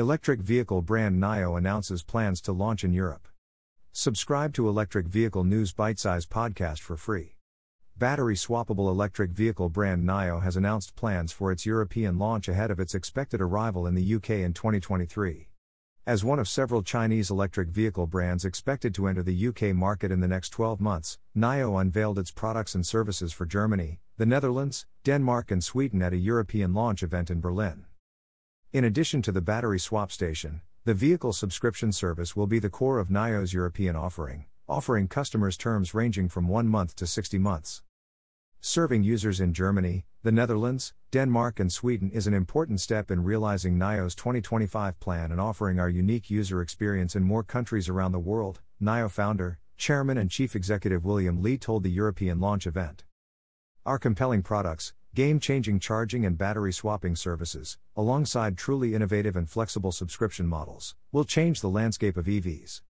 Electric vehicle brand NIO announces plans to launch in Europe. Subscribe to Electric Vehicle News Bite Size podcast for free. Battery swappable electric vehicle brand NIO has announced plans for its European launch ahead of its expected arrival in the UK in 2023. As one of several Chinese electric vehicle brands expected to enter the UK market in the next 12 months, NIO unveiled its products and services for Germany, the Netherlands, Denmark, and Sweden at a European launch event in Berlin. In addition to the battery swap station, the vehicle subscription service will be the core of NIO's European offering, offering customers terms ranging from 1 month to 60 months. Serving users in Germany, the Netherlands, Denmark, and Sweden is an important step in realizing NIO's 2025 plan and offering our unique user experience in more countries around the world, NIO founder, chairman, and chief executive William Li told the European launch event. Our compelling products, game changing charging and battery swapping services, alongside truly innovative and flexible subscription models, will change the landscape of EVs.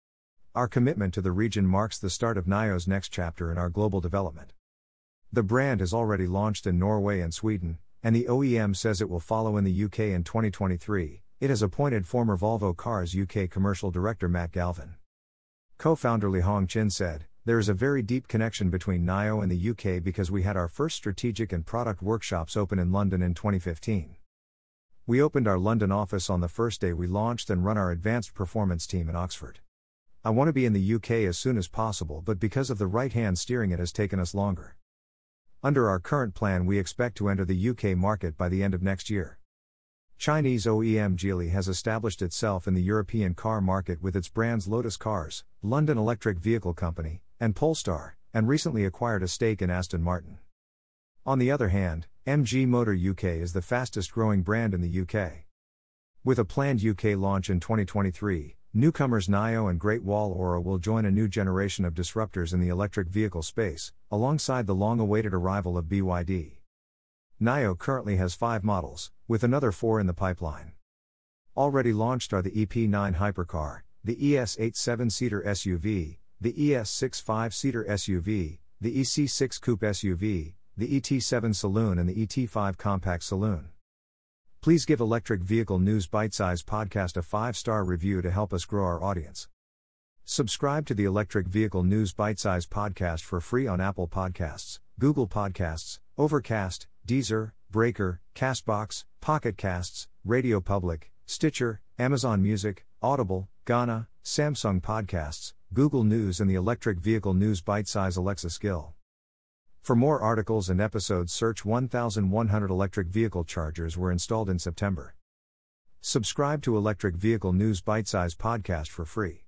Our commitment to the region marks the start of NIO's next chapter in our global development. The brand is already launched in Norway and Sweden, and the OEM says it will follow in the UK in 2023. It has appointed former Volvo Cars UK commercial director Matt Galvin. Co founder Lihong Qin said, there is a very deep connection between NIO and the UK because we had our first strategic and product workshops open in London in 2015. We opened our London office on the first day we launched and run our advanced performance team in Oxford. I want to be in the UK as soon as possible, but because of the right hand steering, it has taken us longer. Under our current plan, we expect to enter the UK market by the end of next year. Chinese OEM Geely has established itself in the European car market with its brands Lotus Cars, London Electric Vehicle Company, and Polestar, and recently acquired a stake in Aston Martin. On the other hand, MG Motor UK is the fastest growing brand in the UK. With a planned UK launch in 2023, newcomers NIO and Great Wall Ora will join a new generation of disruptors in the electric vehicle space, alongside the long awaited arrival of BYD. NIO currently has five models, with another four in the pipeline. Already launched are the EP9 Hypercar, the ES8 7 seater SUV, the ES6 5 seater SUV, the EC6 Coupe SUV, the ET7 Saloon, and the ET5 Compact Saloon. Please give Electric Vehicle News Bite Size Podcast a five star review to help us grow our audience. Subscribe to the Electric Vehicle News Bite Size Podcast for free on Apple Podcasts, Google Podcasts, Overcast, Deezer, Breaker, Castbox, Pocket Casts, Radio Public, Stitcher, Amazon Music, Audible, Gaana, Samsung Podcasts, Google News, and the Electric Vehicle News Bite Size Alexa skill. For more articles and episodes, search 1100 electric vehicle chargers were installed in September. Subscribe to Electric Vehicle News Bite Size Podcast for free.